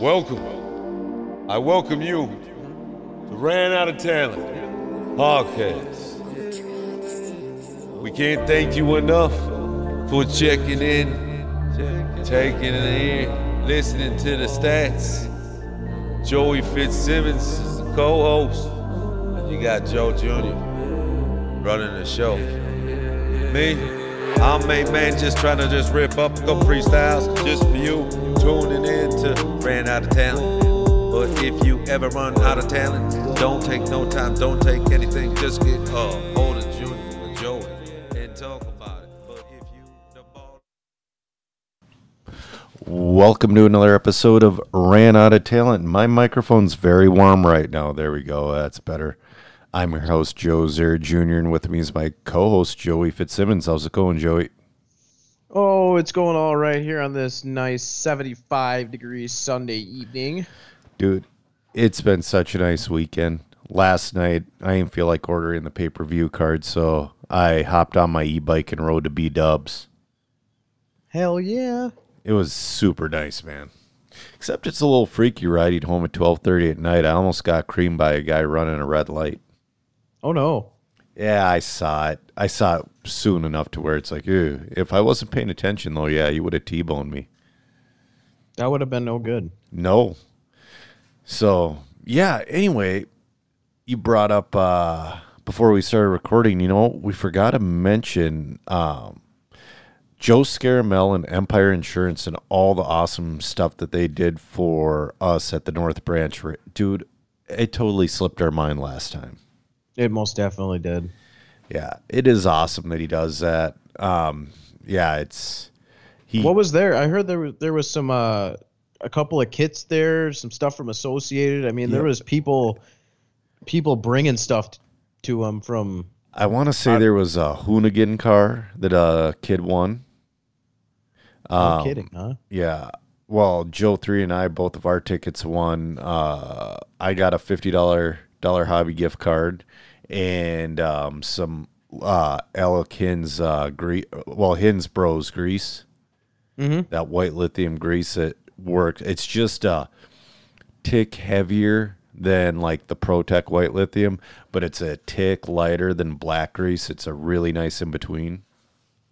Welcome. I welcome you to Ran Out of Talent podcast. We can't thank you enough for checking in, taking it in, listening to the stats. Joey Fitzsimmons is the co-host. You got Joe Jr. running the show. Me, I'm a man just trying to just rip up couple freestyles just for you tuning in to Ran Out of Talent. But if you ever run out of talent, don't take no time, don't take anything, just get uh, hold of Junior or Joey and talk about it. But if you the ball Welcome to another episode of Ran Out of Talent. My microphone's very warm right now. There we go. That's better. I'm your host, Joe Zer Jr., and with me is my co host, Joey Fitzsimmons. How's it going, Joey? Oh, it's going all right here on this nice 75 degree Sunday evening. Dude, it's been such a nice weekend. Last night, I didn't feel like ordering the pay per view card, so I hopped on my e bike and rode to B Dubs. Hell yeah. It was super nice, man. Except it's a little freaky riding home at 12:30 at night. I almost got creamed by a guy running a red light. Oh no. Yeah, I saw it. I saw it soon enough to where it's like, ew. if I wasn't paying attention, though, yeah, you would have T-boned me. That would have been no good. No. So, yeah, anyway, you brought up uh before we started recording, you know, we forgot to mention um Joe Scaramel and Empire Insurance and all the awesome stuff that they did for us at the North Branch. Dude, it totally slipped our mind last time. It most definitely did. Yeah, it is awesome that he does that. Um, yeah, it's he. What was there? I heard there was there was some uh a couple of kits there, some stuff from Associated. I mean, there was people people bringing stuff to him from I want to say there was a Hoonigan car that a kid won. no Um, kidding, huh? Yeah. Well, Joe three and I both of our tickets won. Uh, I got a fifty dollar dollar hobby gift card and um, some uh, Alec Hins uh, gre- well Hins Bros grease. Mhm. That white lithium grease that works. It's just a tick heavier than like the ProTech white lithium, but it's a tick lighter than black grease. It's a really nice in between.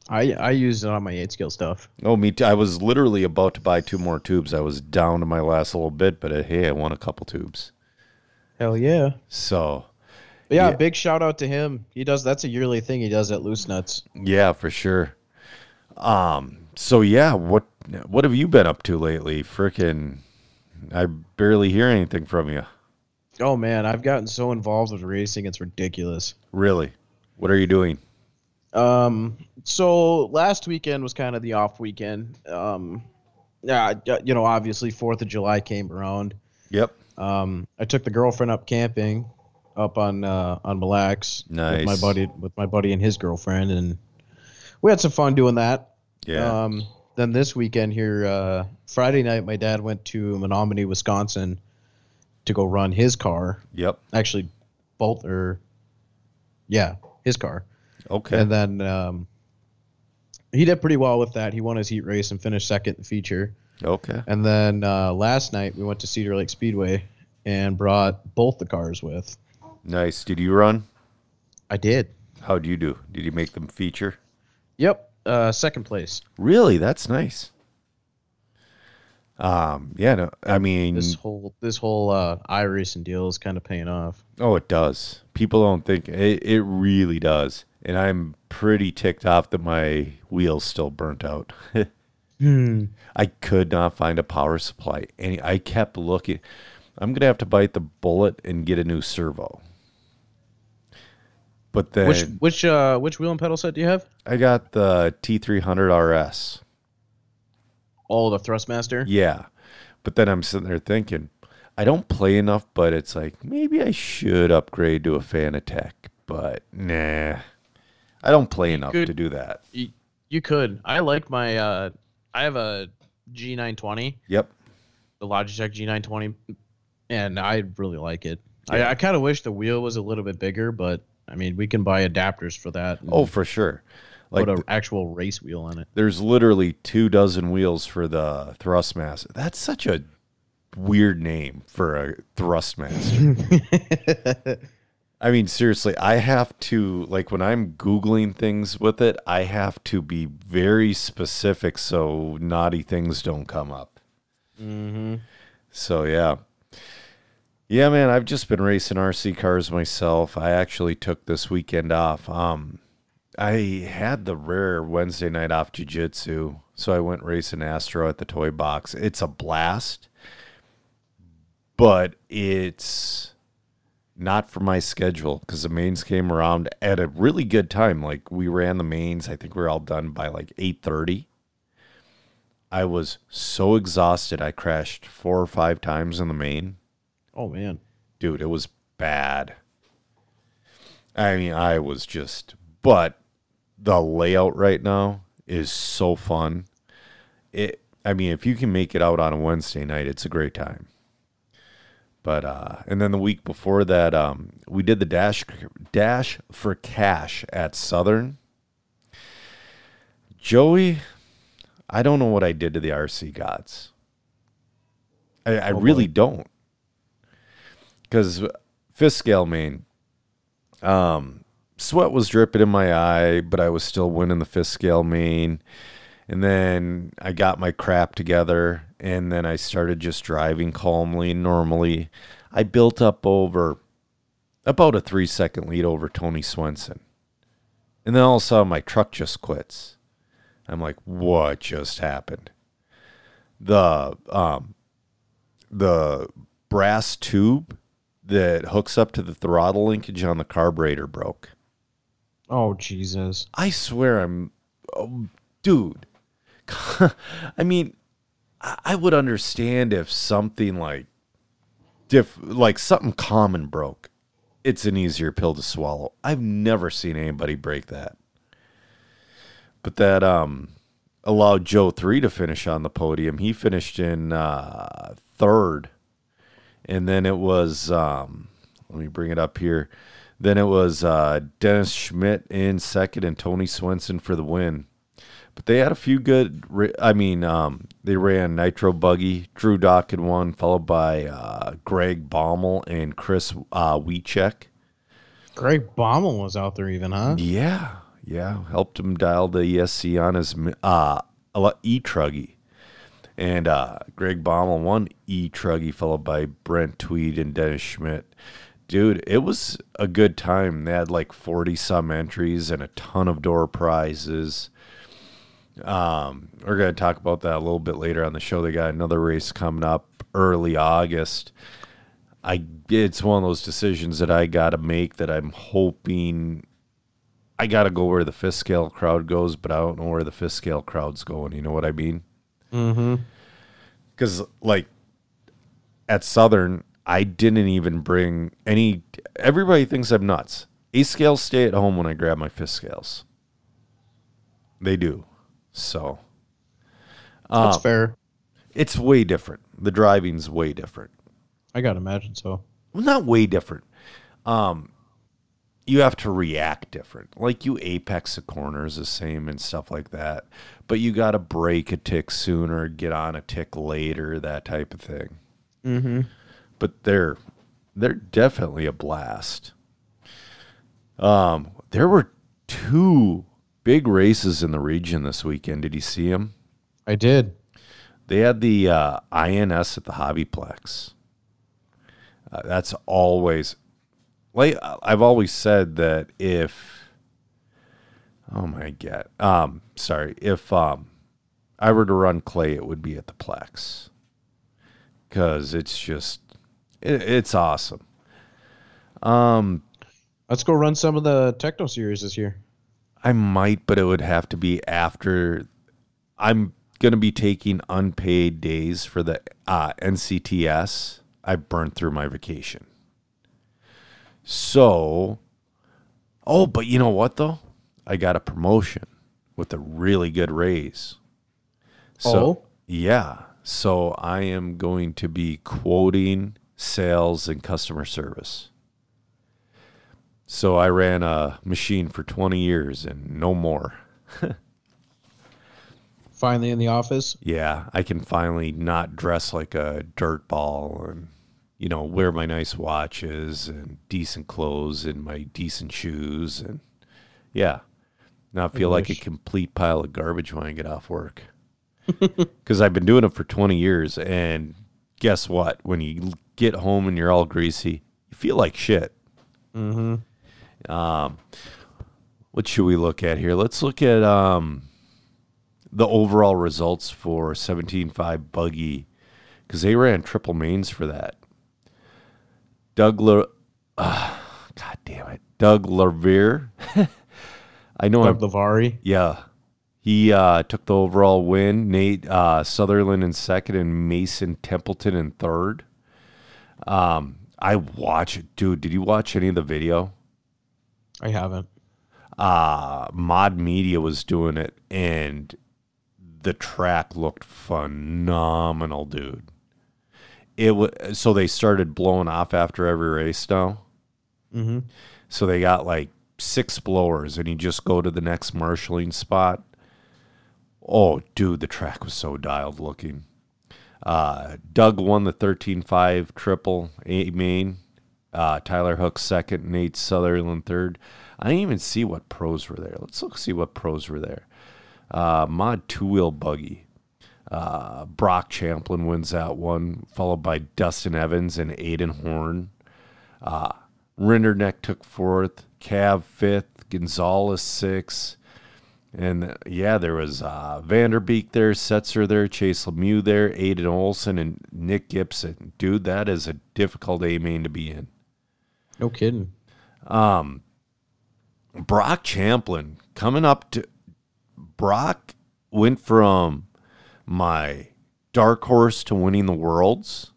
I I used it on my eighth scale stuff. Oh, me too. I was literally about to buy two more tubes. I was down to my last little bit, but uh, hey, I won a couple tubes. Hell yeah. So, But yeah, Yeah. big shout out to him. He does that's a yearly thing he does at Loose Nuts. yeah, for sure. Um, so yeah, what what have you been up to lately? Frickin' I barely hear anything from you. Oh man, I've gotten so involved with racing, it's ridiculous. Really? What are you doing? Um, so last weekend was kind of the off weekend. Um, yeah, you know, obviously Fourth of July came around. Yep. Um, I took the girlfriend up camping, up on uh, on Mille Lacs with my buddy with my buddy and his girlfriend, and we had some fun doing that. Yeah. Um, then this weekend here, uh, Friday night, my dad went to Menominee, Wisconsin, to go run his car. yep. Actually, both or yeah, his car. Okay. And then um, he did pretty well with that. He won his heat race and finished second in the feature. okay. And then uh, last night we went to Cedar Lake Speedway and brought both the cars with. Nice. Did you run? I did. How'd you do? Did you make them feature? Yep, uh, second place. Really? That's nice. Um, yeah, no, I mean, This whole this whole uh, iRacing deal is kind of paying off. Oh, it does. People don't think it, it really does. And I'm pretty ticked off that my wheels still burnt out. Hmm. I could not find a power supply. Any I kept looking. I'm gonna have to bite the bullet and get a new servo. But then Which which uh, which wheel and pedal set do you have? I got the T300 RS. Oh, the Thrustmaster. Yeah. But then I'm sitting there thinking, I don't play enough, but it's like maybe I should upgrade to a Fanatec. But nah. I don't play enough could- to do that. You, you could. I like my. Uh, I have a G920, Yep. the Logitech G920, and I really like it. Yeah. I, I kind of wish the wheel was a little bit bigger, but I mean, we can buy adapters for that. Oh, for sure. Like put an actual race wheel on it. there's literally two dozen wheels for the Thrustmaster. That's such a weird name for a Thrustmaster. I mean, seriously, I have to like when I'm googling things with it, I have to be very specific so naughty things don't come up. Mm-hmm. So yeah, yeah, man, I've just been racing RC cars myself. I actually took this weekend off. Um, I had the rare Wednesday night off jiu-jitsu, so I went racing Astro at the toy box. It's a blast, but it's not for my schedule because the mains came around at a really good time. Like we ran the mains, I think we were all done by like eight thirty. I was so exhausted. I crashed four or five times in the main. Oh man. Dude, it was bad. I mean, I was just, but the layout right now is so fun. It, I mean, if you can make it out on a Wednesday night, it's a great time. But uh, and then the week before that, um, we did the dash dash for cash at Southern. Joey, I don't know what I did to the RC gods. I, I Oh, really boy. don't, because fifth scale main, um, sweat was dripping in my eye, but I was still winning the fifth scale main. And then I got my crap together and then I started just driving calmly, normally. I built up over about a three second lead over Tony Swenson. And then all of a sudden my truck just quits. I'm like, what just happened? The um the brass tube that hooks up to the throttle linkage on the carburetor broke. Oh Jesus. I swear I'm, oh, dude. I mean, I I would understand if something like, diff, like something common broke. It's an easier pill to swallow. I've never seen anybody break that. But that um allowed Joe three to finish on the podium. He finished in uh, third, and then it was um, let me bring it up here. Then it was uh, Dennis Schmidt in second and Tony Swenson for the win. But they had a few good. I mean, um, they ran Nitro Buggy, Drew Dock in one, followed by uh, Greg Baumel and Chris uh, Wiechek. Greg Baumel was out there even, huh? Yeah, yeah, helped him dial the ESC on his uh, e truggy, and uh, Greg Baumel won e truggy, followed by Brent Tweed and Dennis Schmidt. Dude, it was a good time. They had like forty some entries and a ton of door prizes. Um, we're gonna talk about that a little bit later on the show. They got another race coming up early August. I it's one of those decisions that I got to make that I'm hoping I got to go where the fifth scale crowd goes, but I don't know where the fifth scale crowd's going. You know what I mean? Mm-hmm. Because like at Southern, I didn't even bring any. Everybody thinks I'm nuts. Eighth scales stay at home when I grab my fifth scales. They do. So That's uh, fair. it's way different. The driving's way different. I gotta imagine so. well, not way different. Um, you have to react different. Like you apex the corners the same and stuff like that, but you got to break a tick sooner, get on a tick later, that type of thing. Mm-hmm. But they're they're definitely a blast. Um, there were two big races in the region this weekend. Did you see them? I did. They had the uh, INS at the Hobbyplex. Uh, that's always like I've always said that if oh my god, um, sorry, if um, I were to run clay, it would be at the Plex because it's just it, it's awesome. Um, Let's go run some of the Techno series this year. I might, but it would have to be after. I'm gonna be taking unpaid days for the uh, NCTS. I burned through my vacation. So, oh, but you know what though? I got a promotion with a really good raise. So, Oh? yeah. So I am going to be quoting sales and customer service. So I ran a machine for 20 years and no more. Finally in the office. Yeah, I can finally not dress like a dirt ball and you know wear my nice watches and decent clothes and my decent shoes and yeah, not feel like a complete pile of garbage when I get off work. Because I've been doing it for 20 years, and guess what? When you get home and you're all greasy, you feel like shit. Mm-hmm. Um, what should we look at here? Let's look at um, the overall results for 17.5 Buggy because they ran triple mains for that. Doug, Le- uh, God damn it, Doug Lavere. I know I'm Doug Lavari. yeah. He uh, took the overall win. Nate uh, Sutherland in second and Mason Templeton in third. Um, I watch it, Dude, did you watch any of the video? I haven't. Uh, Mod Media was doing it, and the track looked phenomenal, dude. It was so they started blowing off after every race now. Mm-hmm. So they got like six blowers, and you just go to the next marshalling spot. Oh, dude, the track was so dialed looking. Uh, Doug won the 13-5 triple A main. Uh, Tyler Hook second, Nate Sutherland third. I didn't even see what pros were there. Let's look see what pros were there. Uh, Mod two wheel buggy. Uh, Brock Champlin wins that one, followed by Dustin Evans and Aiden Horn. Uh, Rinderneck took fourth, Cav fifth, Gonzalez sixth. And yeah, there was uh, Vanderbeek there, Setzer there, Chase Lemieux there, Aiden Olson, and Nick Gibson. Dude, that is a difficult A main to be in. No kidding. Brock Champlin coming up to Brock went from my dark horse to winning the worlds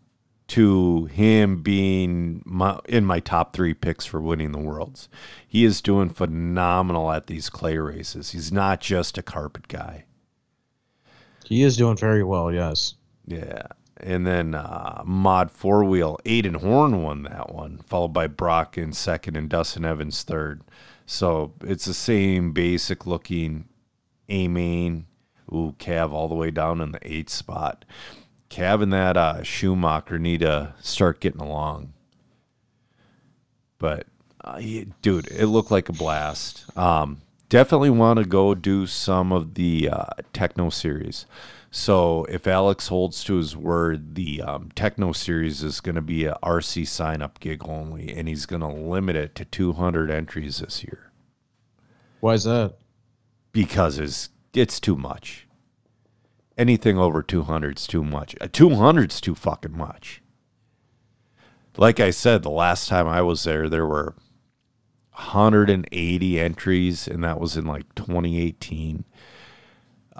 to him being my, in my top three picks for winning the worlds. He is doing phenomenal at these clay races. He's not just a carpet guy. He is doing very well. Yes. Yeah. And then uh, Mod Four Wheel, Aiden Horn won that one, followed by Brock in second and Dustin Evans third. So it's the same basic looking A main. Ooh, Cav all the way down in the eighth spot. Cav and that uh, Schumacher need to start getting along. But, uh, yeah, dude, it looked like a blast. Um, definitely want to go do some of the uh, techno series. So if Alex holds to his word, the um, techno series is going to be a RC sign up gig only, and he's going to limit it to 200 entries this year Why is that? because it's it's too much. Anything over 200 is too much. 200 is too fucking much. Like I said, the last time I was there, there were 180 entries, and that was in like 2018.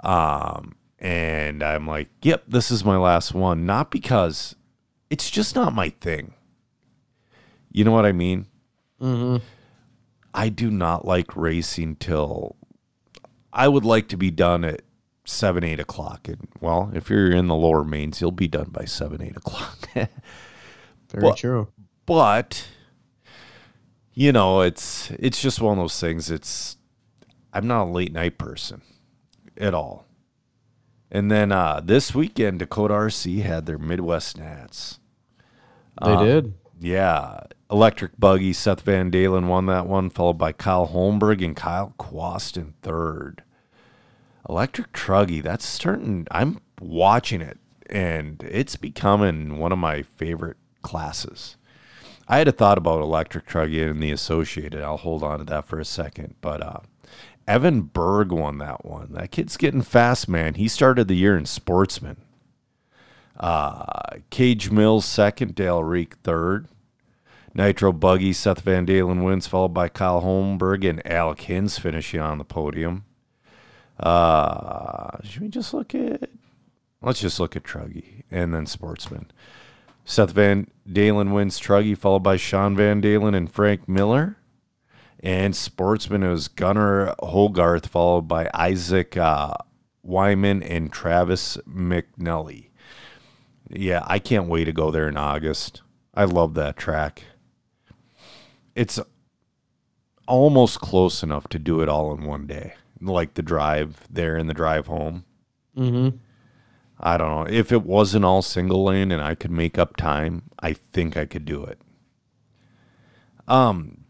Um, and I'm like, yep, this is my last one. Not because it's just not my thing. You know what I mean? Mm-hmm. I do not like racing till I would like to be done at seven, eight o'clock. And well, if you're in the lower mains, you'll be done by seven, eight o'clock. Very Well- true. but you know, it's it's just one of those things. It's I'm not a late night person at all. And then uh, this weekend, Dakota RC had their Midwest Nats. They Uh, did. Yeah. Electric Buggy, Seth Van Dalen won that one, followed by Kyle Holmberg and Kyle Quast in third. Electric Truggy, that's certain. I'm watching it, and it's becoming one of my favorite classes. I had a thought about Electric Truggy and the Associated. I'll hold on to that for a second. But uh, Evan Berg won that one. That kid's getting fast, man. He started the year in Sportsman. Uh, Cage Mills second, Dale Reek third. Nitro Buggy, Seth Van Dalen wins, followed by Kyle Holmberg and Alec Hins finishing on the podium. Uh, should we just look at? Let's just look at Truggy and then Sportsman. Seth Van Dalen wins Truggy, followed by Sean Van Dalen and Frank Miller. And Sportsman is Gunnar Hogarth, followed by Isaac uh, Wyman and Travis McNully. Yeah, I can't wait to go there in August. I love that track. It's almost close enough to do it all in one day, like the drive there and the drive home. Mm-hmm. I don't know. If it wasn't all single lane and I could make up time, I think I could do it. Um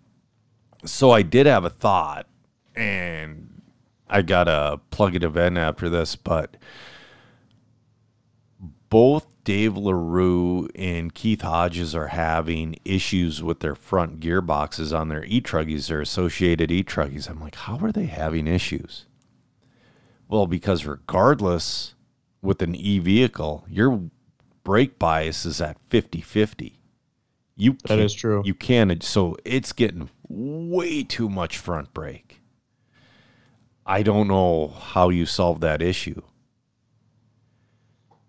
so I did have a thought and I got a plug it event after this, but both Dave LaRue and Keith Hodges are having issues with their front gearboxes on their e-truggies, their associated e-truggies. I'm like, how are they having issues? Well, because regardless with an e vehicle, your brake bias is at 50 50. You That can't- true. You can, so it's getting way too much front brake. I don't know how you solve that issue.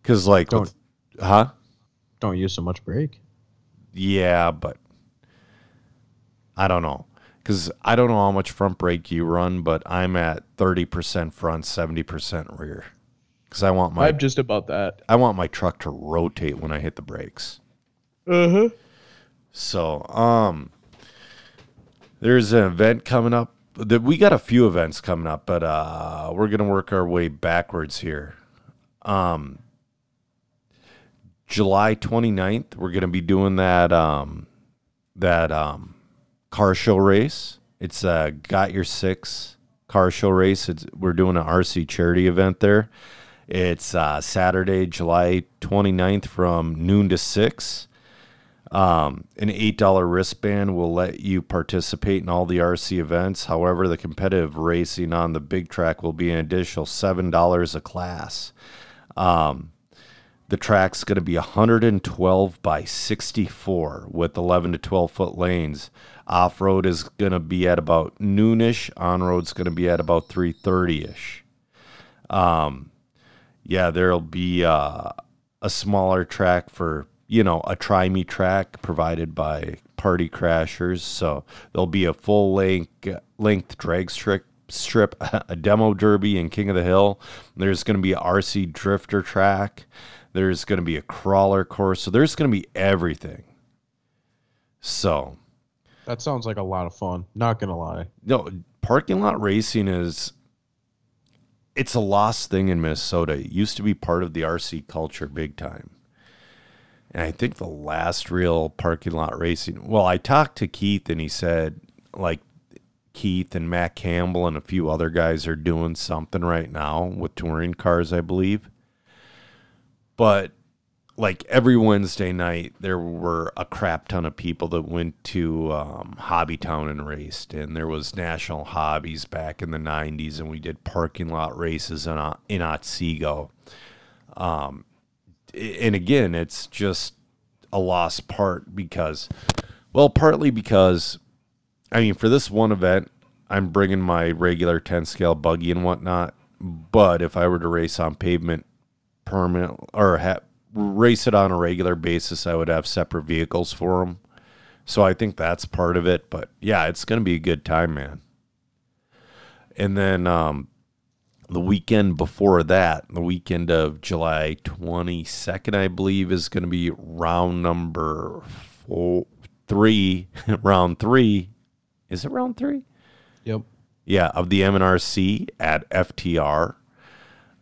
Because, like, Don't- with- huh? Don't use so much brake. Yeah, but I don't know. Because I don't know how much front brake you run, but I'm at 30% front, 70% rear. Because I want my I'm just about that. I want my truck to rotate when I hit the brakes. Uh-huh. So, um, there's an event coming up. That we got a few events coming up, but uh, we're gonna work our way backwards here. Um, July 29th, we're gonna be doing that um, that um, car show race. It's uh, got your six car show race. It's, we're doing an RC charity event there. It's uh, Saturday, July 29th from noon to 6. Um, an $8 wristband will let you participate in all the RC events. However, the competitive racing on the big track will be an additional $7 a class. Um, the track's going to be 112 by 64 with 11 to 12 foot lanes. Off road is going to be at about noonish. On road's going to be at about 3:30 ish. Um, yeah, there'll be uh, a smaller track for you know a try me track provided by Party Crashers. So there'll be a full length length drag strip strip, a demo derby and King of the Hill. There's going to be a RC drifter track. There's going to be a crawler course. So there's going to be everything. So That sounds like a lot of fun. Not gonna lie. no, parking lot racing is it's a lost thing in Minnesota. It used to be part of the RC culture big time. And I think the last real parking lot racing, well, I talked to Keith and he said like Keith and Matt Campbell and a few other guys are doing something right now with touring cars, I believe. But like every Wednesday night, there were a crap ton of people that went to um, Hobbytown and raced, and there was National Hobbies back in the '90s, and we did parking lot races in in Otsego. Um, and again, it's just a lost part because, well, partly because, I mean, for this one event, I'm bringing my regular 10 scale buggy and whatnot. But if I were to race on pavement permanent or ha- race it on a regular basis, I would have separate vehicles for them. So I think that's part of it. But yeah, it's going to be a good time, man. And then um, the weekend before that, the weekend of July 22nd, I believe, is going to be round number four, three. round three. Is it round three? Yep. Yeah, of the MNRC at FTR.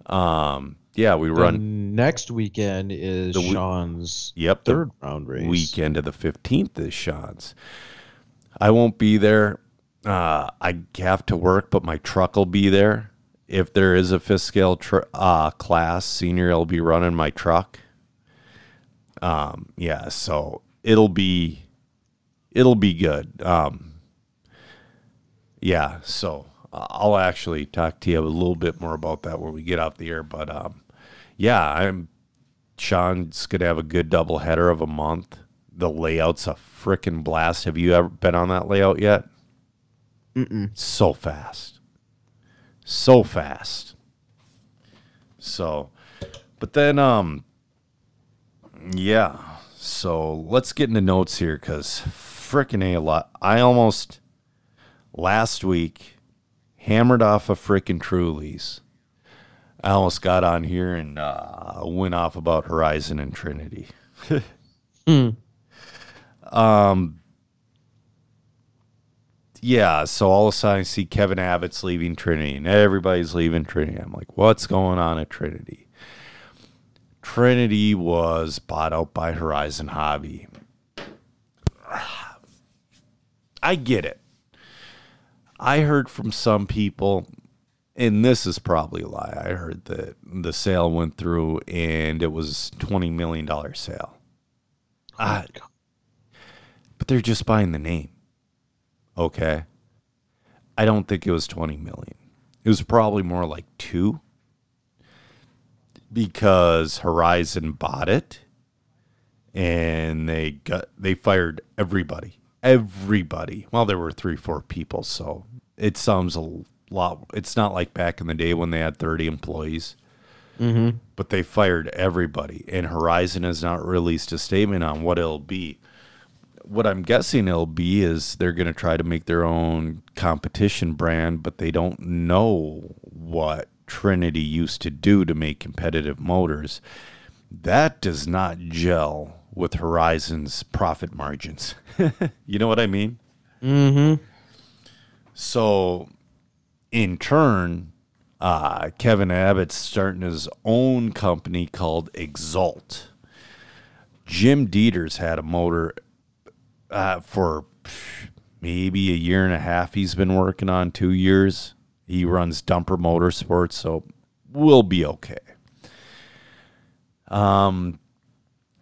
Um, yeah, we run Then next weekend is The Sean's Yep, the third round race. weekend of the 15th is Sean's. I won't be there. Uh, I have to work, but my truck will be there. If there is a fifth scale tr- uh, class, senior I'll be running my truck. Um, yeah, so it'll be it'll be good. Um, yeah, so I'll actually talk to you a little bit more about that when we get off the air. But um, yeah, I'm Sean's gonna have a good double header of a month. The layout's a freaking blast. Have you ever been on that layout yet? Mm-mm. So fast, so fast. So, but then um, yeah. So let's get into notes here because freaking a lot. I almost last week hammered off a freaking Trulies. I almost got on here and uh, went off about Horizon and Trinity. Hmm. Um, yeah, so all of a sudden I see Kevin Abbott's leaving Trinity and everybody's leaving Trinity. I'm like, what's going on at Trinity? Trinity was bought out by Horizon Hobby. I get it. I heard from some people, and this is probably a lie. I heard that the sale went through and it was $20 million sale. Oh I, ah, but they're just buying the name. Okay. I don't think it was 20 million. It was probably more like 2 because Horizon bought it and they got they fired everybody. Everybody. Well, there were 3 4 people, so it sounds a lot it's not like back in the day when they had 30 employees. Mm-hmm. But they fired everybody and Horizon has not released a statement on what it'll be what I'm guessing it'll be is they're going to try to make their own competition brand, but they don't know what Trinity used to do to make competitive motors. That does not gel with Horizon's profit margins. you know what I mean? Mm-hmm. So, in turn, uh, Kevin Abbott's starting his own company called Exalt. Jim Dieters had a motor uh, for maybe a year and a half. He's been working on two years. He runs Dumper Motorsports, so we'll be okay. Um,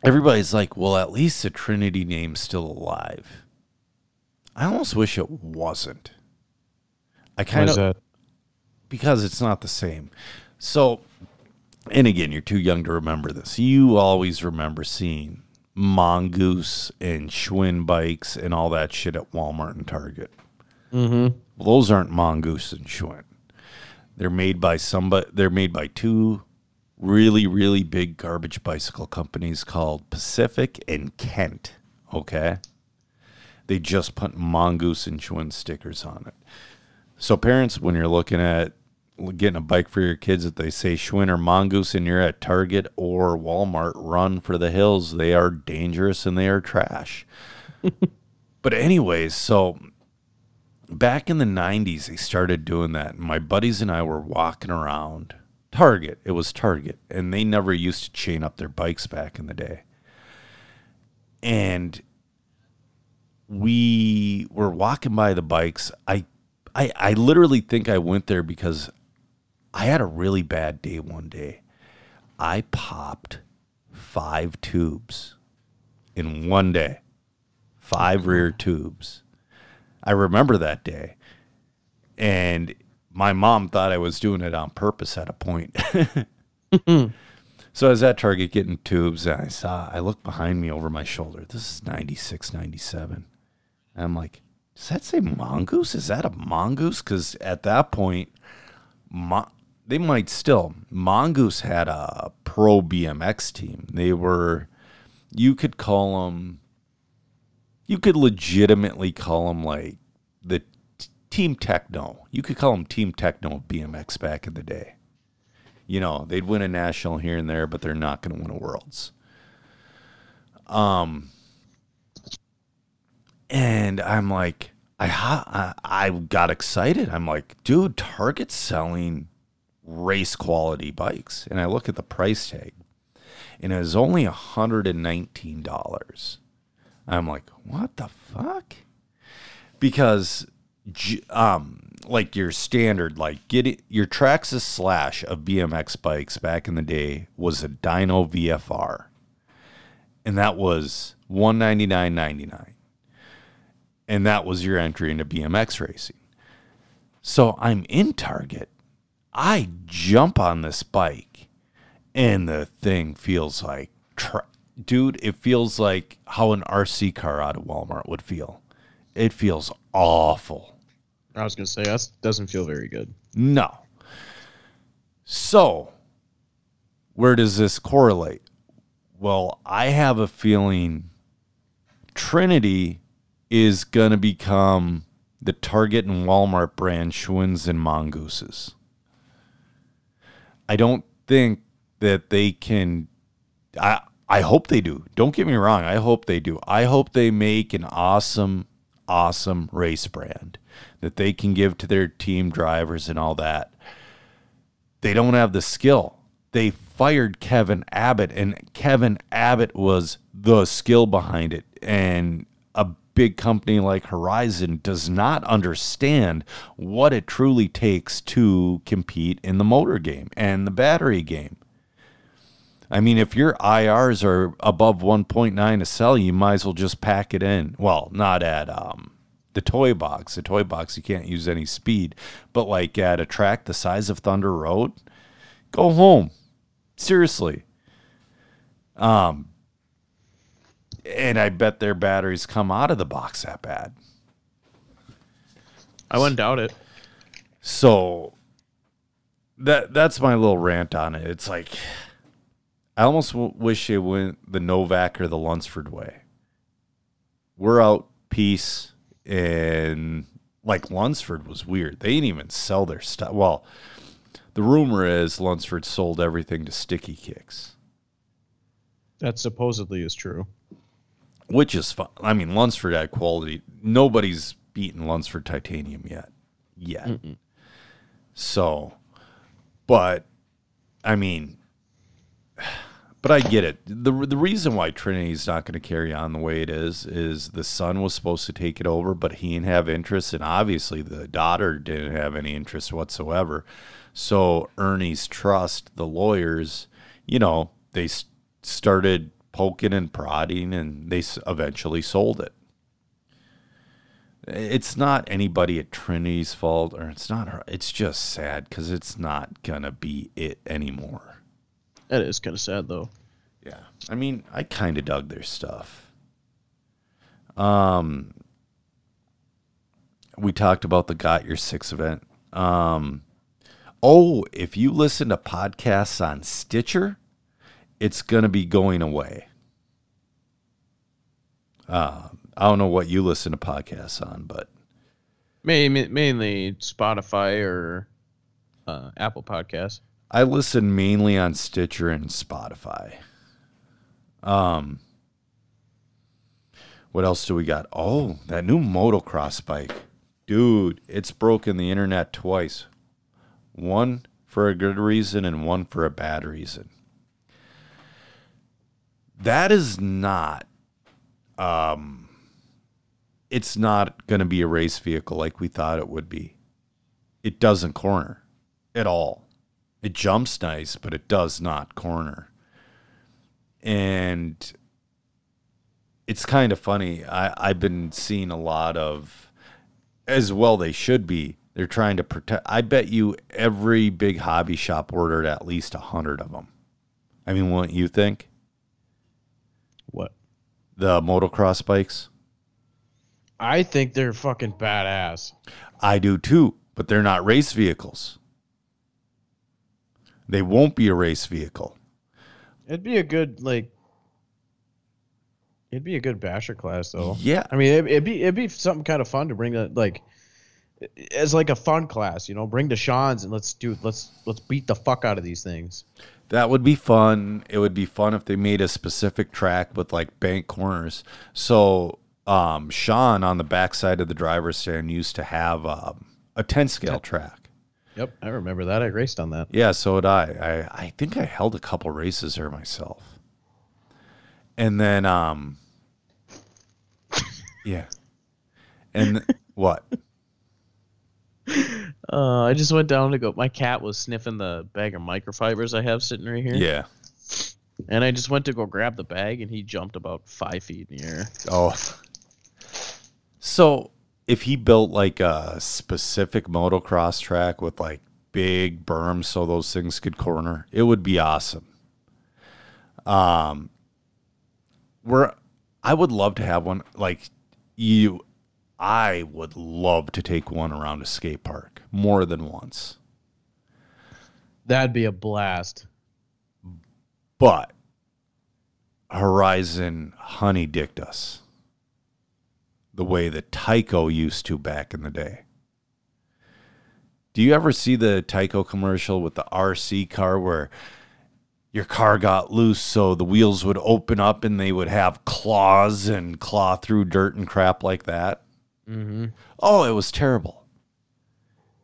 everybody's like, well, at least the Trinity name's still alive. I almost wish it wasn't. I kind of because it's not the same. So, and again, you're too young to remember this. You always remember seeing Mongoose and Schwinn bikes and all that shit at Walmart and Target. Mm-hmm. Well, those aren't Mongoose and Schwinn. They're made by somebody. They're made by two really, really big garbage bicycle companies called Pacific and Kent. Okay, they just put Mongoose and Schwinn stickers on it. So parents, when you're looking at getting a bike for your kids that they say Schwinn or Mongoose and you're at Target or Walmart, run for the hills. They are dangerous and they are trash. but anyways, so back in the 90s they started doing that. My buddies and I were walking around Target. It was Target and they never used to chain up their bikes back in the day. And we were walking by the bikes. I I, I literally think I went there because I had a really bad day one day. I popped five tubes in one day, five rear tubes. I remember that day. And my mom thought I was doing it on purpose at a point. so I was at Target getting tubes and I saw, I looked behind me over my shoulder. This is 96, 97. And I'm like, does that say mongoose? Is that a mongoose? Because at that point, Mo- they might still. Mongoose had a pro BMX team. They were, you could call them, you could legitimately call them like the t- Team Techno. You could call them Team Techno BMX back in the day. You know, they'd win a national here and there, but they're not going to win a worlds. Um, and I'm like, I, ha- I got excited. I'm like, dude, Target's selling race quality bikes, and I look at the price tag, and it was only hundred and nineteen dollars. I'm like, what the fuck? Because, um, like your standard, like get it, your Traxxas slash of BMX bikes back in the day was a Dyno VFR, and that was one ninety nine ninety nine and that was your entry into BMX racing. So I'm in Target. I jump on this bike, and the thing feels like, tra- dude, it feels like how an RC car out of Walmart would feel. It feels awful. I was gonna say that doesn't feel very good. No. So, where does this correlate? Well, I have a feeling Trinity is going to become the Target and Walmart brand Schwinn's and Mongooses. I don't think that they can. I I hope they do. Don't get me wrong. I hope they do. I hope they make an awesome, awesome race brand that they can give to their team drivers and all that. They don't have the skill. They fired Kevin Abbott, and Kevin Abbott was the skill behind it. And a big company like Horizon does not understand what it truly takes to compete in the motor game and the battery game. I mean, if your IRs are above 1.9 a cell, you might as well just pack it in. Well, not at um, the toy box. The toy box, you can't use any speed. But like at a track the size of Thunder Road, go home. Seriously. Um, and I bet their batteries come out of the box that bad. I wouldn't doubt it. So that that's my little rant on it. It's like I almost w- wish it went the Novak or the Lunsford way. We're out, peace, and like Lunsford was weird. They didn't even sell their stuff. Well, the rumor is Lunsford sold everything to Sticky Kicks, That supposedly is true. Which is fun. I mean, Lunsford had quality. Nobody's beaten Lunsford Titanium yet, yet. So, but I mean, but I get it. the The reason why Trinity's not going to carry on the way it is is the son was supposed to take it over, but he didn't have interest, and obviously the daughter didn't have any interest whatsoever. So Ernie's trust, the lawyers, you know, they started poking and prodding, and they eventually sold it. It's not anybody at Trinity's fault, or it's not her. It's just sad because it's not gonna be it anymore. That is kind of sad though. Yeah. I mean, I kind of dug their stuff. Um, we talked about the Got Your Six event. Um, oh, if you listen to podcasts on Stitcher, it's going to be going away. Uh, I don't know what you listen to podcasts on, but Mainly, mainly Spotify or uh, Apple Podcasts. I listen mainly on Stitcher and Spotify. Um, what else do we got? Oh, that new motocross bike, dude! It's broken the internet twice. One for a good reason and one for a bad reason. That is not. Um, it's not going to be a race vehicle like we thought it would be. It doesn't corner at all. It jumps nice, but it does not corner. And it's kind of funny. I, I've been seeing a lot of, as well, they should be. They're trying to protect. I bet you every big hobby shop ordered at least a hundred of them. I mean, what you think? The motocross bikes? I think they're fucking badass. I do too, but they're not race vehicles. They won't be a race vehicle. It'd be a good like. It'd be a good basher class though. Yeah. I mean, it'd, it'd be it'd be something kind of fun to bring that like as like a fun class. You know, bring the Shans and let's do let's let's beat the fuck out of these things. That would be fun. It would be fun if they made a specific track with like bank corners. So um, Sean on the backside of the driver's stand used to have um, a 10 scale track. Yep, I remember that. I raced on that. Yeah, so did I. I. I think I held a couple races there myself. And then, um, yeah. And what? Uh, I just went down to go. My cat was sniffing the bag of microfibers I have sitting right here. Yeah. And I just went to go grab the bag, and he jumped about five feet in the air. Oh. So if he built like a specific motocross track with like big berms so those things could corner, it would be awesome. Um we're I would love to have one like you I would love to take one around a skate park more than once. That'd be a blast. But Horizon honey dicked us the way that Tyco used to back in the day. Do you ever see the Tyco commercial with the RC car where your car got loose so the wheels would open up and they would have claws and claw through dirt and crap like that? Mm-hmm. Oh, it was terrible.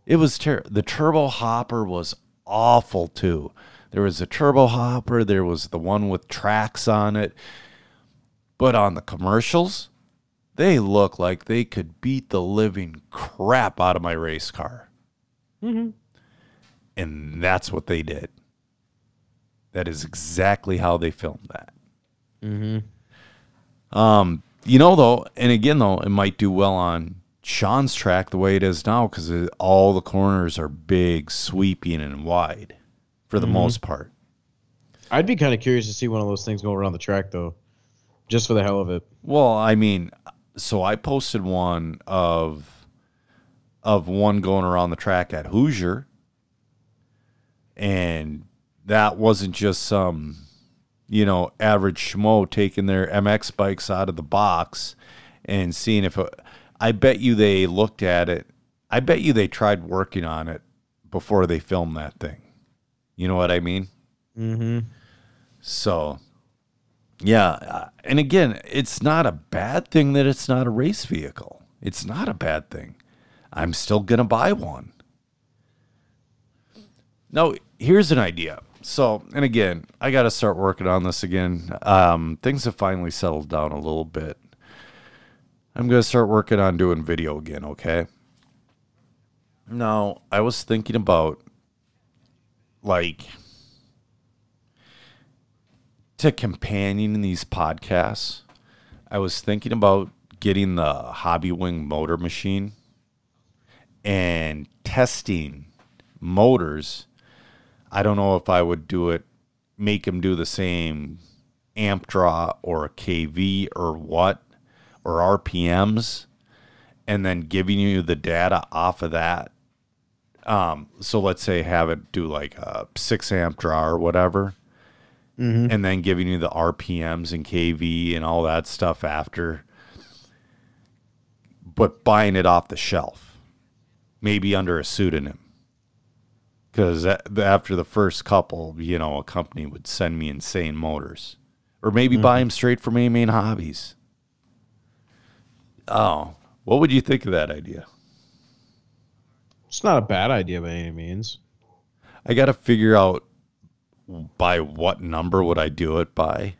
It was terrible. The turbo hopper was awful too. There was a turbo hopper, there was the one with tracks on it. But on the commercials, they look like they could beat the living crap out of my race car. Mm-hmm. And that's what they did. That is exactly how they filmed that. Mm-hmm. Um, you know though, and again though, it might do well on Sean's track the way it is now because all the corners are big, sweeping, and wide for the mm-hmm. most part. I'd be kind of curious to see one of those things go around the track though, just for the hell of it. Well, I mean, so I posted one of of one going around the track at Hoosier, and that wasn't just some, you know, average schmo taking their MX bikes out of the box and seeing if it, I bet you they looked at it. I bet you they tried working on it before they filmed that thing. You know what I mean? Mm-hmm. So, yeah. uh, And again, it's not a bad thing that it's not a race vehicle. It's not a bad thing. I'm still going to buy one. No, here's an idea. So, and again, I got to start working on this again. Um, things have finally settled down a little bit. I'm to start working on doing video again, okay? Now, I was thinking about like to companion these podcasts, I was thinking about getting the Hobbywing motor machine and testing motors. I don't know if I would do it, make him do the same amp draw or a KV or what, or RPMs, and then giving you the data off of that. Um, so let's say have it do like a six amp draw or whatever and then giving you the RPMs and KV and all that stuff after, but buying it off the shelf, maybe under a pseudonym. Because after the first couple, you know, a company would send me insane motors, or maybe buy mm-hmm. them straight from A Main Hobbies. Oh, what would you think of that idea? It's not a bad idea by any means. I got to figure out by what number would I do it by?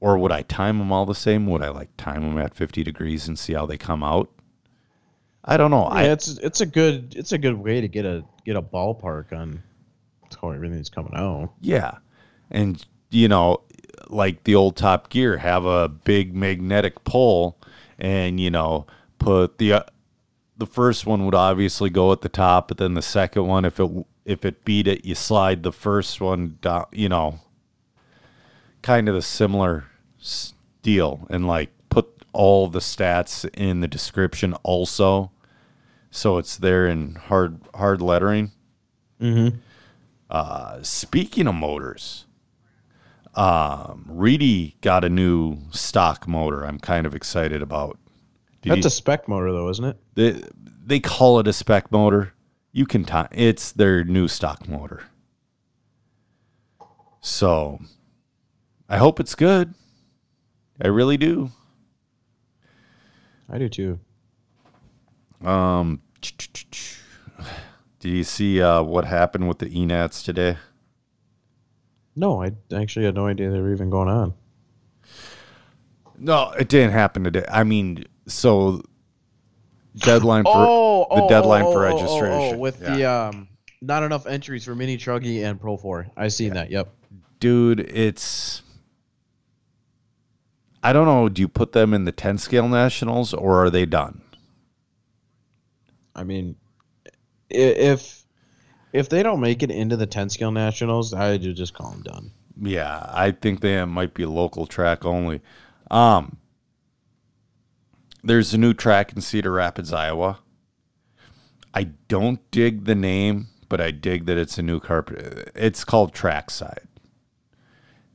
Or would I time them all the same? Would I like time them at 50 degrees and see how they come out? I don't know. Yeah, I it's it's a good it's a good way to get a get a ballpark on how everything's coming out. yeah. And you know, like the old Top Gear have a big magnetic pole and you know, put the uh, the first one would obviously go at the top, but then the second one if it if it beat it, you slide the first one down, you know, kind of the similar deal and like put all the stats in the description also so it's there in hard hard lettering Mm-hmm. uh, speaking of motors um, Reedy got a new stock motor i'm kind of excited about Did That's you- a spec motor though, isn't it? they, they call it a spec motor you can ti it's their new stock motor so i hope it's good i really do I do too. Um, did you see uh, what happened with the E ENATs today? No, I actually had no idea they were even going on. No, it didn't happen today. I mean, so deadline for the deadline for registration. with Yeah. the um not enough entries for mini truggy and pro 4. I seen that. Yep. dude, it's I don't know. Do you put them in the ten scale nationals or are they done? I mean, if if they don't make it into the 10 scale nationals, I would just call them done. Yeah, I think they might be local track only. Um, there's a new track in Cedar Rapids, Iowa. I don't dig the name, but I dig that it's a new carpet. It's called Trackside.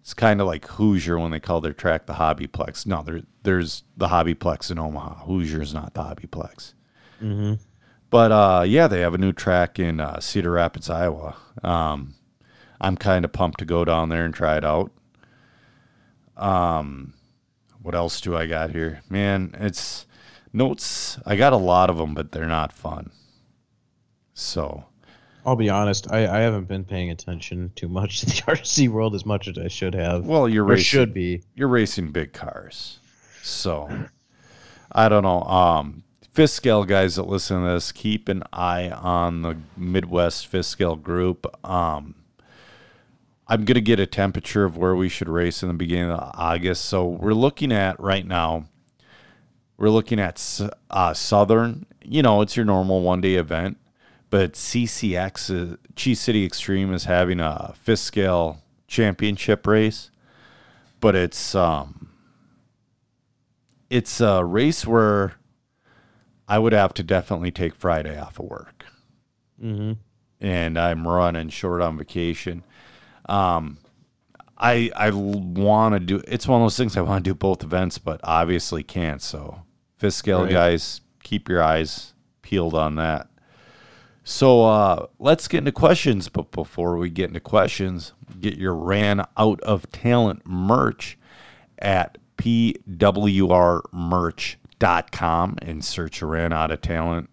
It's kind of like Hoosier when they call their track the Hobbyplex. No, there, there's the Hobbyplex in Omaha. Hoosier's not the Hobbyplex. Mm-hmm. But uh, yeah, they have a new track in uh, Cedar Rapids, Iowa. Um, I'm kind of pumped to go down there and try it out. Um, what else do I got here? Man, it's Notes, I got a lot of them, but they're not fun. So, I'll be honest. I, I haven't been paying attention too much to the RC world as much as I should have. well, you're racing, should be. you're racing big cars. So, I don't know. Um, fifth scale guys that listen to this, keep an eye on the Midwest fifth scale group. Um, I'm gonna get a temperature of where we should race in the beginning of August. So we're looking at right now. We're looking at uh, Southern. You know, it's your normal one day event, but CCX, is, Cheese City Extreme, is having a fifth scale championship race. But it's um, it's a race where I would have to definitely take Friday off of work Mm-hmm. and I'm running short on vacation. Um, I I want to do. It's one of those things I want to do both events, but obviously can't. So, fifth scale Right. guys, keep your eyes peeled on that. So uh, let's get into questions. But before we get into questions, get your ran out of talent merch at pwrmerch.com and search ran out of talent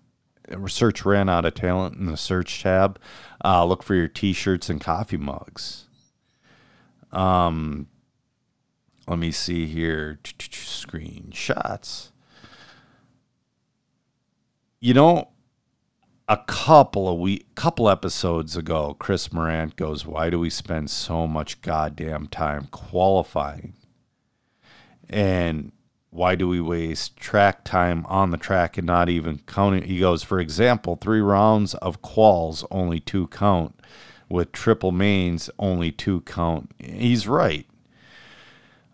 search ran out of talent in the search tab. Uh, look for your t-shirts and coffee mugs. Um, let me see here. Screenshots. You know, a couple of week, couple episodes ago, Chris Morant goes, "Why do we spend so much goddamn time qualifying?" And why do we waste track time on the track and not even counting? He goes, for example, three rounds of quals, only two count. With triple mains, only two count. He's right.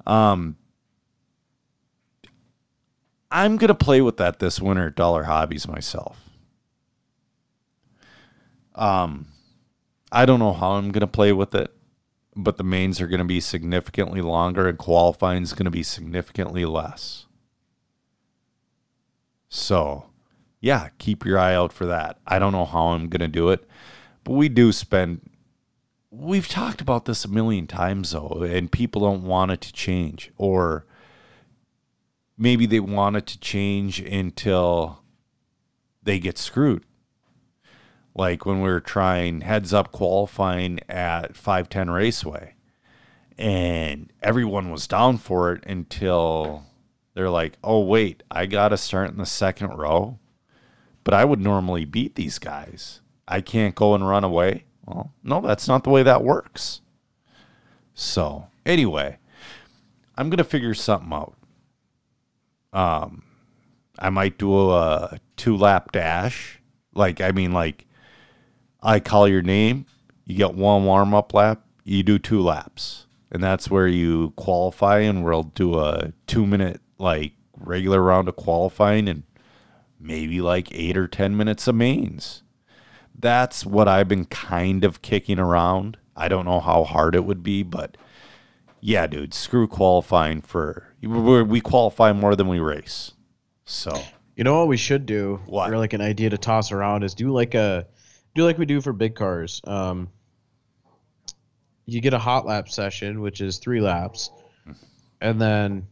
Um, I'm gonna play with that this winter at Dollar Hobbies myself. Um, I don't know how I'm gonna play with it but the mains are going to be significantly longer and qualifying is going to be significantly less. So, yeah, keep your eye out for that. I don't know how I'm going to do it, but we do spend we've talked about this a million times though, and people don't want it to change or maybe they want it to change until they get screwed like when we were trying heads up qualifying at 510 Raceway. And everyone was down for it until they're like, oh, wait, I got to start in the second row. But I would normally beat these guys. I can't go and run away. Well, no, that's not the way that works. So, anyway, I'm going to figure something out. Um, I might do a two lap dash. Like, I mean, like, I call your name, you get one warm up lap, you do two laps. And that's where you qualify, and we'll do a two minute, like, regular round of qualifying and maybe like eight or 10 minutes of mains. That's what I've been kind of kicking around. I don't know how hard it would be, but yeah, dude, screw qualifying for. we qualify more than we race. So, You know what we should do? What? Or like an idea to toss around is do like a do like we do for big cars. Um, you get a hot lap session, which is three laps, and then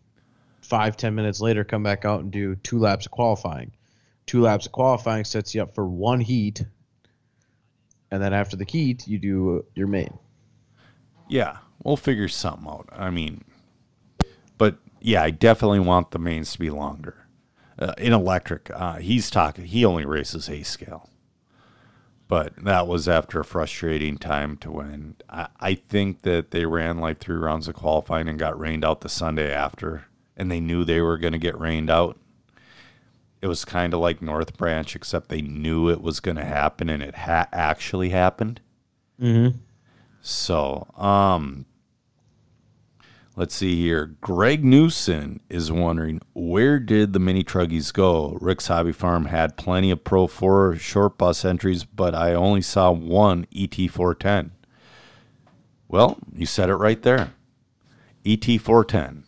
five ten minutes later, come back out and do two laps of qualifying. Two laps of qualifying sets you up for one heat, and then after the heat, you do your main. Yeah, we'll figure something out. I mean, but yeah, I definitely want the mains to be longer. Uh, in electric, uh, he's talking. He only races eighth scale, but that was after a frustrating time to win. I, I think that they ran like three rounds of qualifying and got rained out the Sunday after, and they knew they were going to get rained out. It was kind of like North Branch, except they knew it was going to happen, and it ha- actually happened. Mm-hmm. So, um, let's see here. Greg Newson is wondering where did the mini truggies go? Rick's Hobby Farm had plenty of Pro 4 short bus entries, but I only saw one E ET410. Well, you said it right there. E ET410.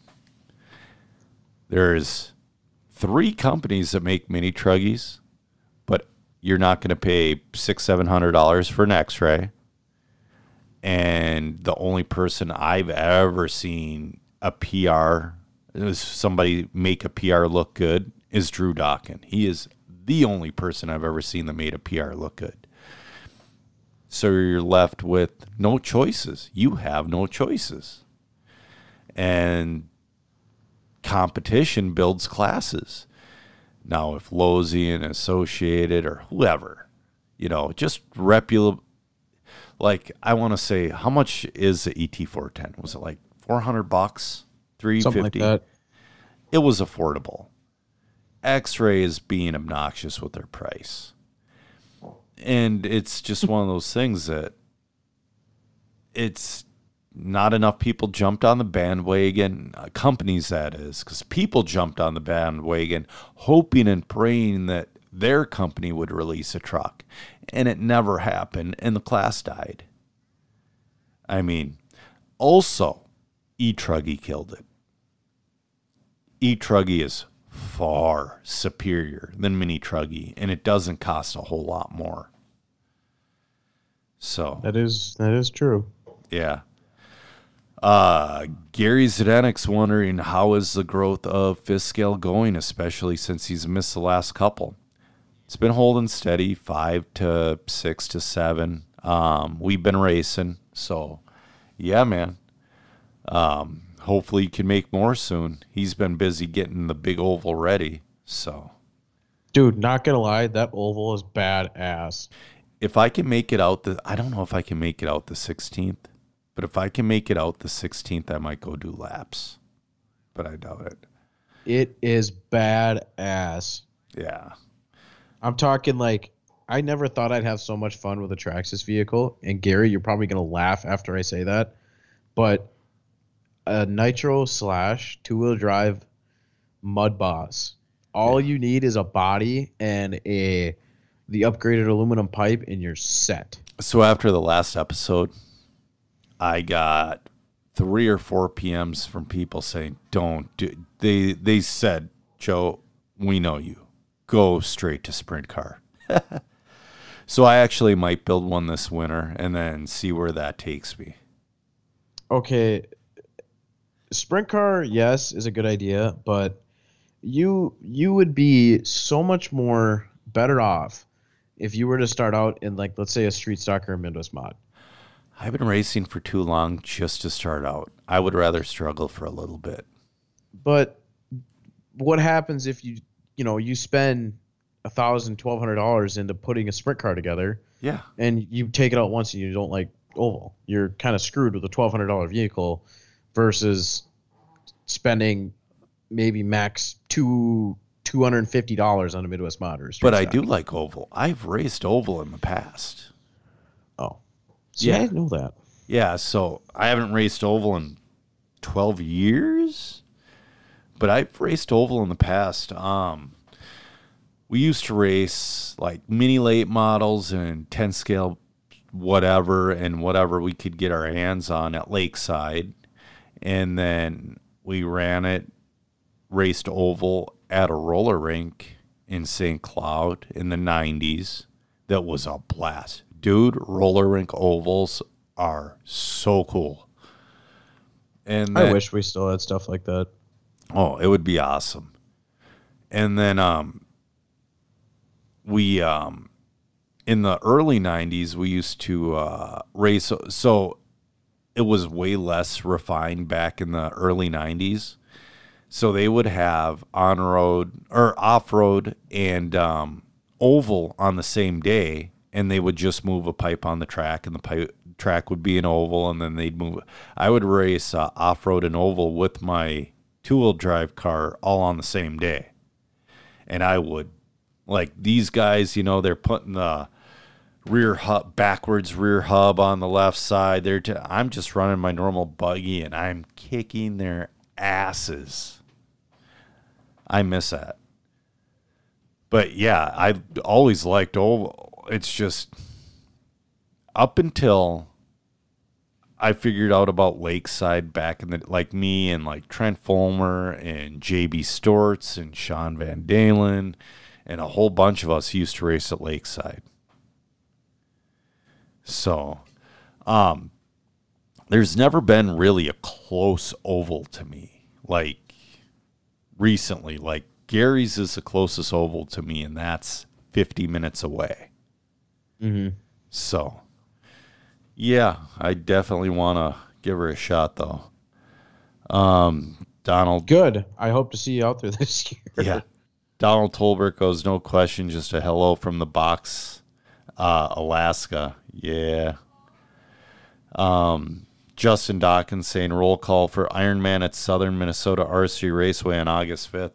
There's three companies that make mini truggies, but you're not going to pay six, seven hundred dollars for an X-ray and the only person I've ever seen a PR somebody make a PR look good is Drew Dawkin. He is the only person I've ever seen that made a PR look good. So you're left with no choices. You have no choices. And competition builds classes. Now, if Losi and Associated or whoever, you know, just reputable, like I want to say, how much is the ET410? Was it like 400 bucks? 350? Like. It was affordable. X-ray is being obnoxious with their price. And it's just one of those things that it's not enough people jumped on the bandwagon, uh, companies that is, because people jumped on the bandwagon hoping and praying that their company would release a truck. And it never happened, and the class died. I mean, also, E Truggy killed it. E Truggy is far superior than Mini Truggy, and it doesn't cost a whole lot more. So That is that is true. yeah. Uh, Gary Zdenik's wondering how is the growth of fifth scale going, especially since he's missed the last couple. It's been holding steady, five to six to seven. Um, we've been racing, so yeah, man. Um, hopefully he can make more soon. He's been busy getting the big oval ready. So Dude, not gonna lie, that oval is badass. if I can make it out the, I don't know if I can make it out the 16th, but if I can make it out the 16th, I might go do laps, but I doubt it. It is badass. Yeah. I'm talking like I never thought I'd have so much fun with a Traxxas vehicle. And Gary, you're probably gonna laugh after I say that, but a nitro slash two wheel drive mud boss. All you need is a body and a the upgraded aluminum pipe, and you're set. So after the last episode, I got three or four PMs from people saying, "Don't do." They they said, "Joe, we know you. Go straight to sprint car." so I actually might build one this winter and then see where that takes me. Okay, sprint car, yes, is a good idea, but you you would be so much more better off if you were to start out in like let's say a street stock or a mod. I've been racing for too long just to start out. I would rather struggle for a little bit. But what happens if you you know you spend a thousand, twelve hundred dollars into putting a sprint car together Yeah. and you take it out once and you don't like oval? You're kind of screwed with a twelve hundred dollar vehicle versus spending maybe max two two hundred and fifty dollars on a Midwest mod or a But I stock. do like oval. I've raced oval in the past. Oh, See, Yeah. I didn't know that. Yeah, so I haven't raced oval in 12 years, but I've raced oval in the past. Um, we used to race like mini late models and 10 scale whatever and whatever we could get our hands on at Lakeside. And then we ran it, raced oval at a roller rink in St. Cloud in the 90s. That was a blast. Dude, roller rink ovals are so cool. And I wish we still had stuff like that. Oh, it would be awesome. And then um we um in the early 90s we used to uh race so it was way less refined back in the early 90s. So they would have on-road or off-road and um oval on the same day and they would just move a pipe on the track and the pipe track would be an oval and then they'd move I would race uh, off-road and oval with my two-wheel drive car all on the same day. And I would like these guys, you know, they're putting the rear hub backwards rear hub on the left side. They're t- I'm just running my normal buggy and I'm kicking their asses. I miss that. But yeah, I've always liked oval. It's just up until I figured out about Lakeside back in the like me and like Trent Fulmer and JB Storts and Sean Van Dalen and a whole bunch of us used to race at Lakeside. So, um, there's never been really a close oval to me. Like recently, like Gary's is the closest oval to me, and that's 50 minutes away. Mm-hmm. So, yeah, I definitely want to give her a shot, though. Um, Donald, Good. I hope to see you out there this year. yeah, Donald Tolbert goes, no question, just a hello from the box, uh, Alaska. Yeah. Um, Justin Dawkins saying roll call for Ironman at Southern Minnesota RC Raceway on August 5th.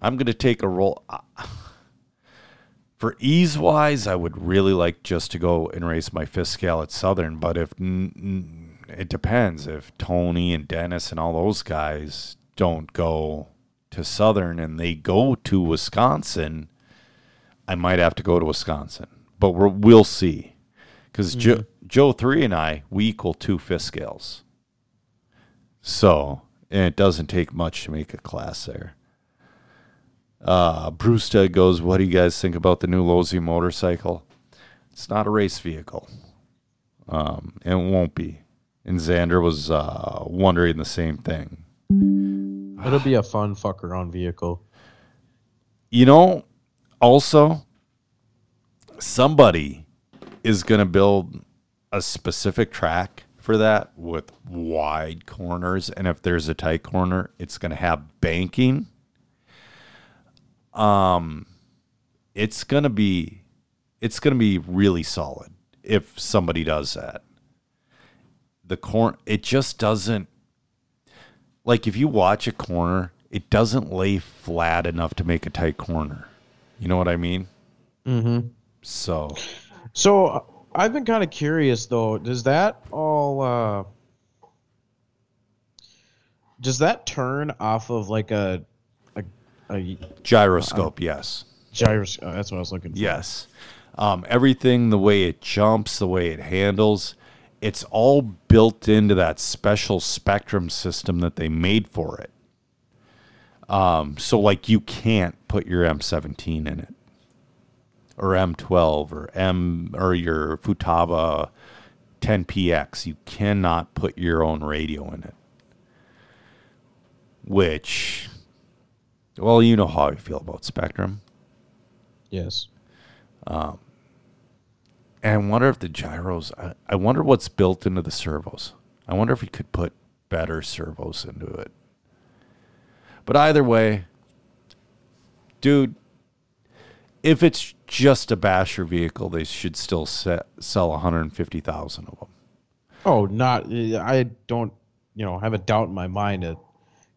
I'm going to take a roll. For ease wise, I would really like just to go and race my fifth scale at Southern, but if it depends, if Tony and Dennis and all those guys don't go to Southern and they go to Wisconsin, I might have to go to Wisconsin, but we're, we'll see. Because Joe, mm-hmm. Joe three and I we equal two fifth scales, so and it doesn't take much to make a class there. Uh, Brewstead goes, "What do you guys think about the new Losi motorcycle? It's not a race vehicle, um, and it won't be." And Xander was uh, wondering the same thing. It'll be a fun fuck around vehicle. You know, also, somebody is going to build a specific track for that with wide corners. And if there's a tight corner, it's going to have banking. Um, it's going to be, it's going to be really solid if somebody does that. The corn, it just doesn't, like if you watch a corner, it doesn't lay flat enough to make a tight corner. You know what I mean? Mm-hmm. So, So uh, I've been kind of curious though. Does that all? Uh, does that turn off of like a a, gyroscope, yes. gyros? Oh, that's what I was looking for. Yes. Um, everything, the way it jumps, the way it handles, it's all built into that special Spektrum system that they made for it. Um, so, like, you can't put your M17 in it, or M12, or M, or your Futaba 10PX. You cannot put your own radio in it. Which, well, you know how I feel about Spektrum. Yes. Um, and I wonder if the gyros, I, I wonder what's built into the servos. I wonder if we could put better servos into it. But either way, dude, if it's just a basher vehicle, they should still set, sell 150,000 of them. Oh, not. I don't. You know, have a doubt in my mind that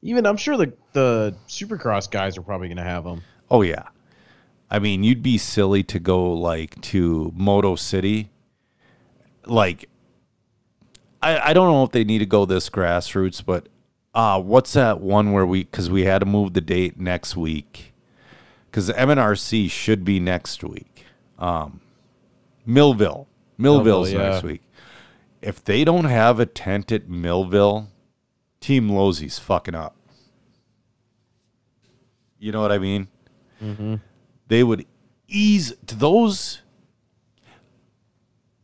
even I'm sure the the Supercross guys are probably going to have them. Oh yeah. I mean, you'd be silly to go like to Moto City. Like I I don't know if they need to go this grassroots, but uh what's that one where we cuz we had to move the date next week. Cuz MNRC should be next week. Um Millville. Millville's Millville, next week. If they don't have a tent at Millville, Team Losi's fucking up. You know what I mean? Mm-hmm. they would ease to those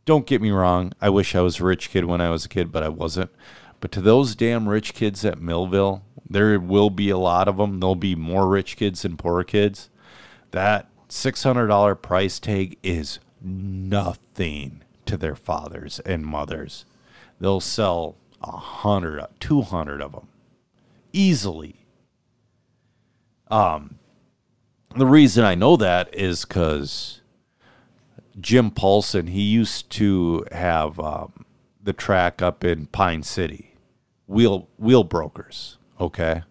don't get me wrong i wish i was a rich kid when i was a kid but i wasn't. But to those damn rich kids at millville there will be a lot of them there'll be more rich kids than poor kids. That $600 price tag is nothing to their fathers and mothers. They'll sell a hundred 200 of them easily Um, the reason I know that is because Jim Paulson, he used to have um, the track up in Pine City, wheel wheel brokers. Okay.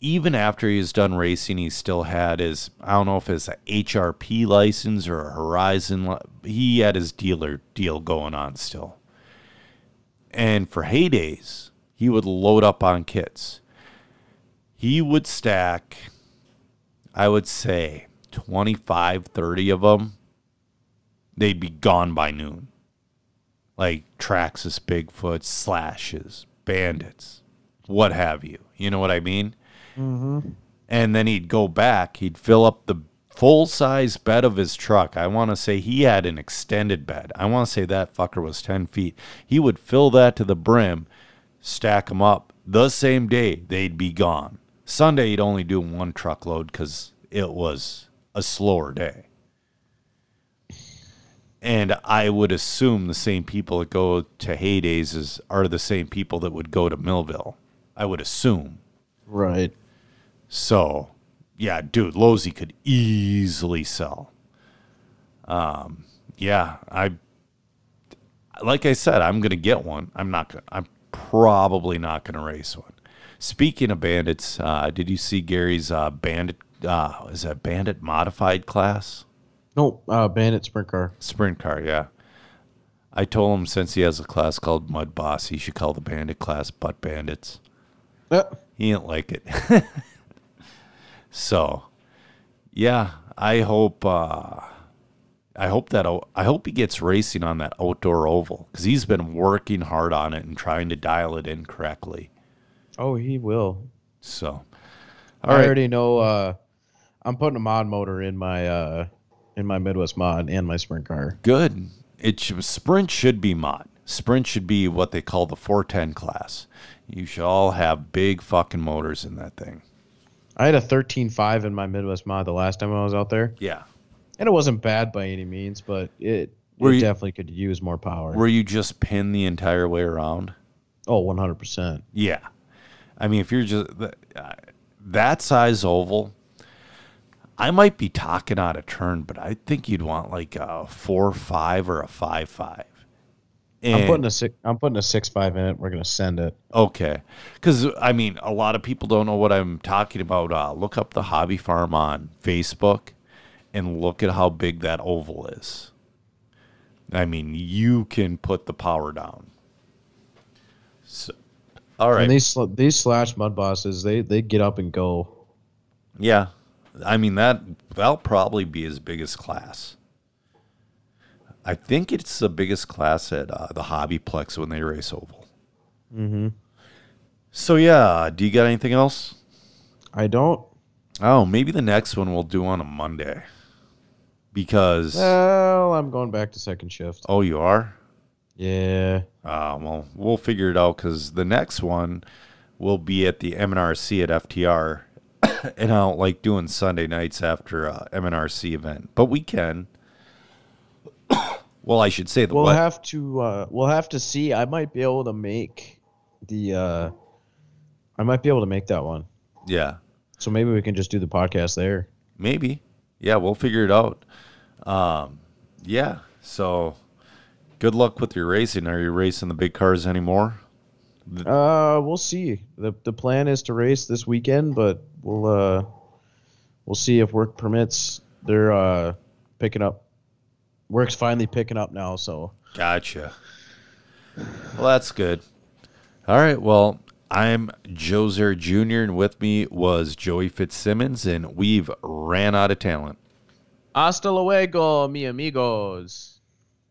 Even after he's done racing, he still had his I don't know if it's a HRP license or a Horizon. He had his dealer deal going on still. And for heydays, he would load up on kits. He would stack I would say 25, 30 of them, they'd be gone by noon. Like Traxxas, Bigfoot, Slashes, Bandits, what have you. You know what I mean? Mm-hmm. And then he'd go back, he'd fill up the full size bed of his truck. I want to say he had an extended bed. I want to say that fucker was 10 feet. He would fill that to the brim, stack them up the same day, they'd be gone. Sunday, he'd only do one truckload because it was a slower day. And I would assume the same people that go to Heydays is, are the same people that would go to Millville. I would assume. Right. So, yeah, dude, Losi could easily sell. Um, yeah, I like I said, I'm gonna get one. I'm not gonna. I'm probably not gonna race one. Speaking of bandits, uh, did you see Gary's uh, bandit? Uh, is that bandit modified class? No, uh, Bandit Sprint Car. Sprint car, yeah. I told him since he has a class called Mud Boss, he should call the bandit class Butt Bandits. He didn't like it. so, yeah, I hope. Uh, I hope that I hope he gets racing on that outdoor oval because he's been working hard on it and trying to dial it in correctly. oh, he will. So, all I right, already know. Uh, I'm putting a mod motor in my uh, in my Midwest mod and my Sprint Car. good. It should, sprint should be mod. Sprint should be what they call the 410 class. You should all have big fucking motors in that thing. I had a 13.5 in my Midwest mod the last time I was out there, Yeah. and it wasn't bad by any means, but it, Were it you- definitely could use more power. Where you just pin the entire way around. oh, 100 percent. Yeah. I mean, if you're just uh, that size oval, I might be talking out of turn, but I think you'd want like a four five or a five five. I'm putting a six. I'm putting a six five in it. We're gonna send it. okay, because I mean, a lot of people don't know what I'm talking about. Uh, look up the hobby farm on Facebook, and look at how big that oval is. I mean, you can put the power down. So, all right. And these sl- these slash mud bosses, they they get up and go. Yeah, I mean that that'll probably be his biggest class. I think it's the biggest class at uh, the Hobbyplex when they race oval. Mm-hmm. So yeah, do you got anything else? I don't. Oh, maybe the next one we'll do on a Monday. Because Well, I'm going back to second shift. oh, you are. Yeah. Uh, well, we'll figure it out because the next one will be at the MNRC at FTR, and I don't like doing Sunday nights after a MNRC event, but we can. well, I should say the We'll what? have to. Uh, we'll have to see. I might be able to make the. Uh, I might be able to make that one. yeah, So maybe we can just do the podcast there. maybe. Yeah, we'll figure it out. Um, yeah. So, good luck with your racing. Are you racing the big cars anymore? Uh, we'll see. the The plan is to race this weekend, but we'll uh, we'll see if work permits. They're uh picking up. Work's finally picking up now, so Gotcha. Well, that's good. All right. Well, I'm Joser Jr., and with me was Joey Fitzsimmons, and we've ran out of talent. hasta luego, mi amigos.